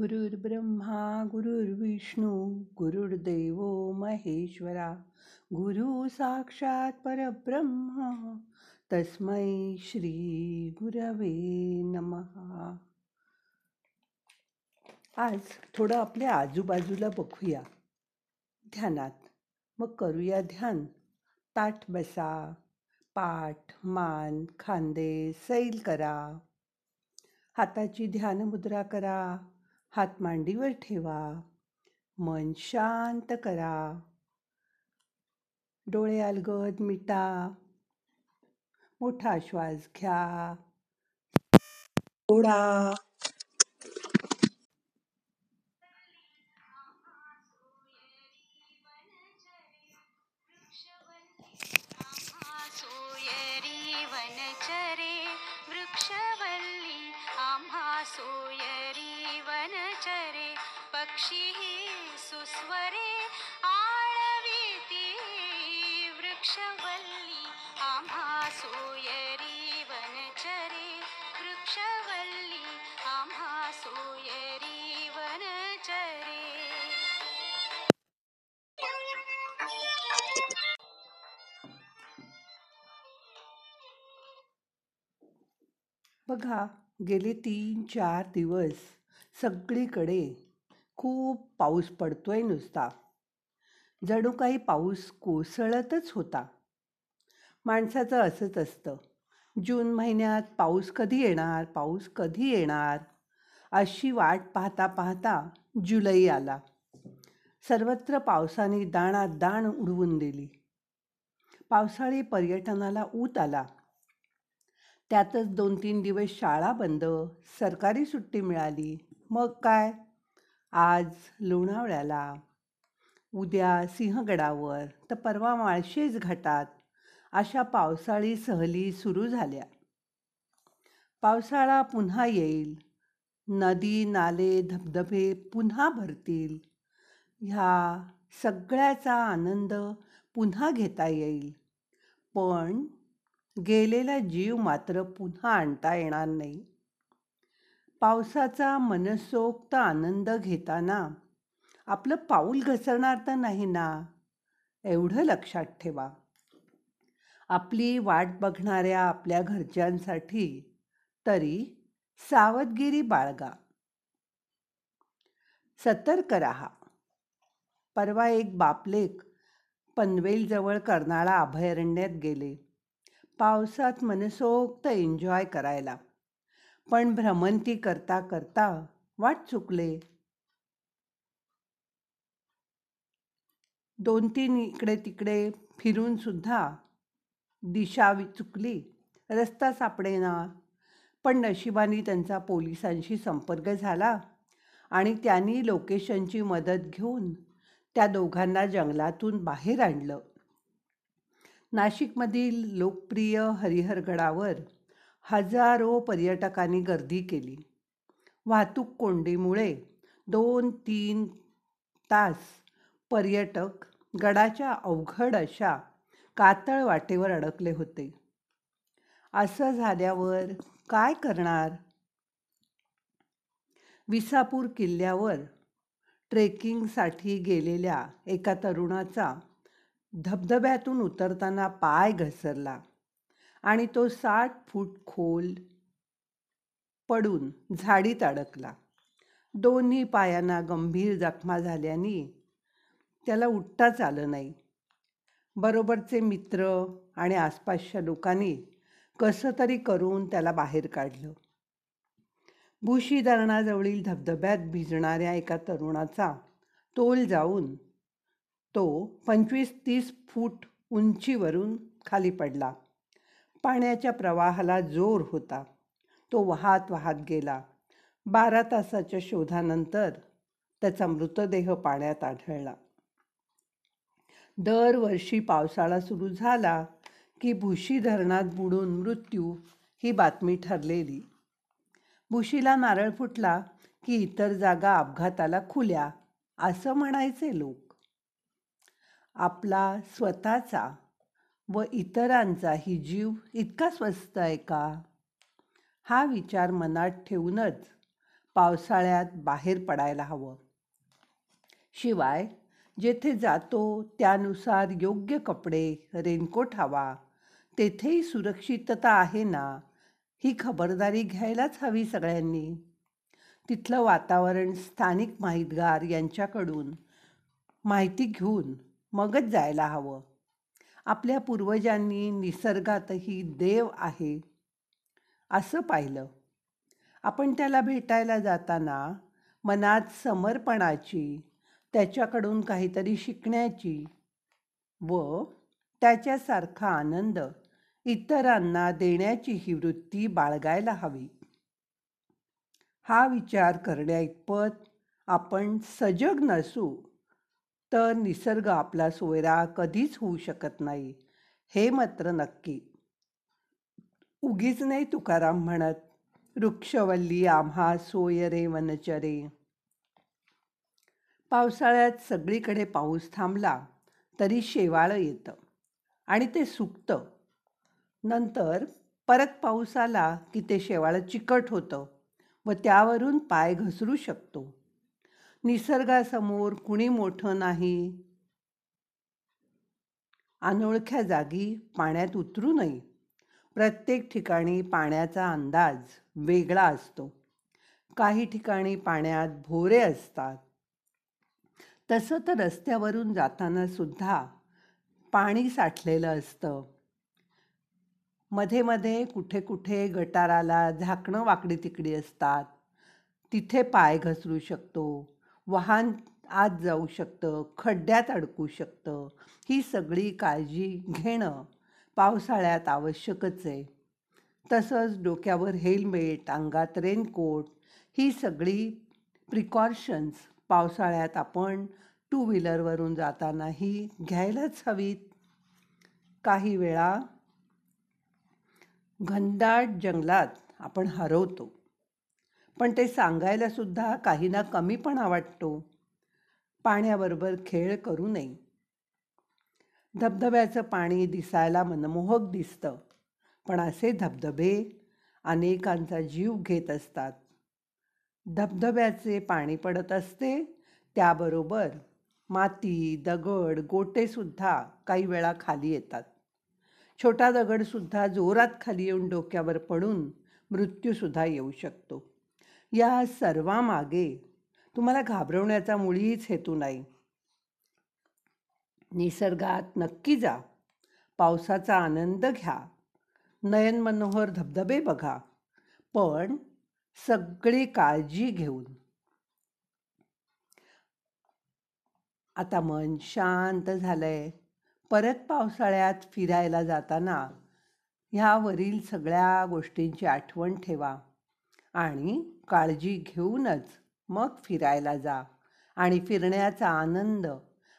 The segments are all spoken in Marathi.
गुरुर्ब्रह्मा गुरुर्विष्णू गुरुर्देव महेश्वरा गुरु साक्षात परब्रह्मा तस्मै श्री गुरवे नमहा आज थोडं आपल्या आजूबाजूला बघूया. ध्यानात. मग करूया ध्यान. ताठ बसा. पाठ मान खांदे सैल करा. हाताची ध्यानमुद्रा करा. हात मांडीवर ठेवा. मन शांत करा. डोळे अलगद मिटा. मोठा श्वास घ्या. सोडा. बघा गेले तीन चार दिवस सगळीकडे खूप पाऊस पडतो आहे नुसता. जणू काही पाऊस कोसळतच होता. माणसाचं असंच असतं. जून महिन्यात पाऊस कधी येणार पाऊस कधी येणार? अशी वाट पाहता पाहता जुलै आला. सर्वत्र पावसाने दाणात दाण उडवून दिली. पावसाळी पर्यटनाला ऊत आला. त्यातच दोन तीन दिवस शाळा बंद सरकारी सुट्टी मिळाली. मग काय? आज लोणावळ्याला. उद्या सिंहगडावर. तर परवा माळशेज घाटात. अशा पावसाळी सहली सुरू झाल्या. पावसाळा पुन्हा येईल. नदी नाले धबधबे पुन्हा भरतील. ह्या सगळ्याचा आनंद पुन्हा घेता येईल. पण गेलेला जीव मात्र पुन्हा आणता येणार नाही. पावसाचा मनसोक्त आनंद घेताना आपलं पाऊल घसरणार तर नाही ना? एवढं लक्षात ठेवा. आपली वाट बघणाऱ्या आपल्या घरच्यांसाठी तरी सावधगिरी बाळगा. सतर्क राहा. परवा एक बापलेक पनवेलजवळ कर्नाळा अभयारण्यात गेले. पावसात मनसोक्त एन्जॉय करायला. पण भ्रमंती करता करता वाट चुकले. दोन तीन इकडे तिकडे फिरून सुद्धा दिशा वि- चुकली. रस्ता सापडेना. पण नशिबाने त्यांचा पोलिसांशी संपर्क झाला आणि त्यांनी लोकेशनची मदत घेऊन त्या दोघांना जंगलातून बाहेर आणलं. नाशिकमधील लोकप्रिय हरिहरगडावर हजारो पर्यटकांनी गर्दी केली. वाहतूक कोंडीमुळे दोन तीन तास पर्यटक गडाच्या अवघड अशा कातळ वाटेवर अडकले होते. असं झाल्यावर काय करणार? विसापूर किल्ल्यावर ट्रेकिंगसाठी गेलेल्या एका तरुणाचा धबधब्यातून उतरताना पाय घसरला आणि तो साठ फूट खोल पडून झाडीत अडकला. दोन्ही पायांना गंभीर जखमा झाल्याने त्याला उठताच आलं नाही. बरोबरचे मित्र आणि आसपासच्या लोकांनी कसं तरी करून त्याला बाहेर काढलं. भूशी धरणाजवळील धबधब्यात भिजणाऱ्या एका तरुणाचा तोल जाऊन तो पंचवीस तीस फूट उंचीवरून खाली पडला. पाण्याच्या प्रवाहाला जोर होता. तो वाहत वाहत गेला. बारा तासाच्या शोधानंतर त्याचा मृतदेह पाण्यात आढळला. दरवर्षी पावसाळा सुरू झाला की भुशी धरणात बुडून मृत्यू ही बातमी ठरलेली. भुशीला नारळ फुटला की इतर जागा अपघाताला खुल्या असं म्हणायचे लोक. आपला स्वतःचा व इतरांचाही जीव इतका स्वस्त आहे का? हा विचार मनात ठेवूनच पावसाळ्यात बाहेर पडायला हवं. शिवाय जेथे जातो त्यानुसार योग्य कपडे रेनकोट हवा. तेथेही सुरक्षितता आहे ना? ही खबरदारी घ्यायलाच हवी सगळ्यांनी. तिथलं वातावरण स्थानिक माहितगार यांच्याकडून माहिती घेऊन मगच जायला हवं. आपल्या पूर्वजांनी निसर्गातही देव आहे असं पाहिलं. आपण त्याला भेटायला जाताना मनात समर्पणाची त्याच्याकडून काहीतरी शिकण्याची व त्याच्यासारखा आनंद इतरांना देण्याची ही वृत्ती बाळगायला हवी. हा विचार करण्याइतपत आपण सजग नसू तर निसर्ग आपला सोयरा कधीच होऊ शकत नाही हे मात्र नक्की. उगीच नाही तुकाराम म्हणत वृक्षवल्ली आम्हा सोयरे वनचरे. पावसाळ्यात सगळीकडे पाऊस थांबला तरी शेवाळं येतं आणि ते सुकतं. नंतर परत पाऊस आला की ते शेवाळं चिकट होतं व त्यावरून पाय घसरू शकतो. निसर्गासमोर कुणी मोठं नाही. अनोळख्या जागी पाण्यात उतरू नये. प्रत्येक ठिकाणी पाण्याचा अंदाज वेगळा असतो. काही ठिकाणी पाण्यात भोरे असतात. तसं तर रस्त्यावरून जाताना सुद्धा पाणी साठलेलं असतं. मध्ये मध्ये कुठे कुठे गटाराला झाकणं वाकडी तिकडी असतात. तिथे पाय घसरू शकतो. वाहन आत जाऊ शकतं खड्ड्यात अडकू शकतं. ही सगळी काळजी घेणं पावसाळ्यात आवश्यकच आहे. तसंच डोक्यावर हेल्मेट अंगात रेनकोट ही सगळी प्रिकॉशन्स पावसाळ्यात आपण टू व्हीलरवरून जातानाही घ्यायलाच हवीत. काही वेळा घनदाट जंगलात आपण हरवतो. पण ते सांगायला सुद्धा काहींना कमीपणा वाटतो पाण्याबरोबर खेळ करू नये. धबधब्याचं पाणी दिसायला मनमोहक दिसतं पण असे धबधबे अनेकांचा जीव घेत असतात. धबधब्याचे पाणी पडत असते त्याबरोबर माती दगड गोटेसुद्धा काही वेळा खाली येतात. छोटा दगडसुद्धा जोरात खाली येऊन डोक्यावर पडून मृत्यूसुद्धा येऊ शकतो. या सर्वामागे तुम्हाला घाबरवण्याचा मुळीच हेतू नाही. निसर्गात नक्की जा. पावसाचा आनंद घ्या. नयन मनोहर धबधबे बघा. पण सगळी काळजी घेऊन. आता मन शांत झालंय. परत पावसाळ्यात फिरायला जाताना ह्यावरील सगळ्या गोष्टींची आठवण ठेवा. आणि काळजी घेऊनच मग फिरायला जा. आणि फिरण्याचा आनंद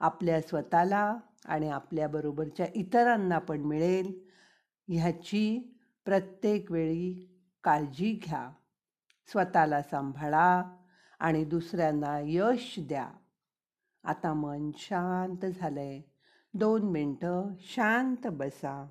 आपल्या स्वतःला आणि आपल्याबरोबरच्या इतरांना पण मिळेल. ह्याची प्रत्येक वेळी काळजी घ्या. स्वतःला सांभाळा आणि दुसऱ्यांना यश द्या. आता मन शांत झालंय. दोन मिनटं शांत बसा.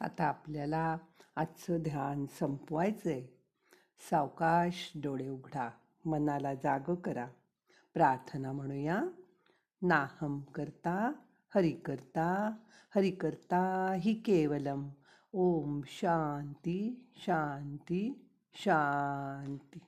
आता आपल्याला आजचं ध्यान संपवायचं आहे सावकाश डोळे उघडा मनाला जाग करा. प्रार्थना म्हणूया. नाहम करता हरि करता हरि करता हि केवलम. ओम शांती शांती शांती.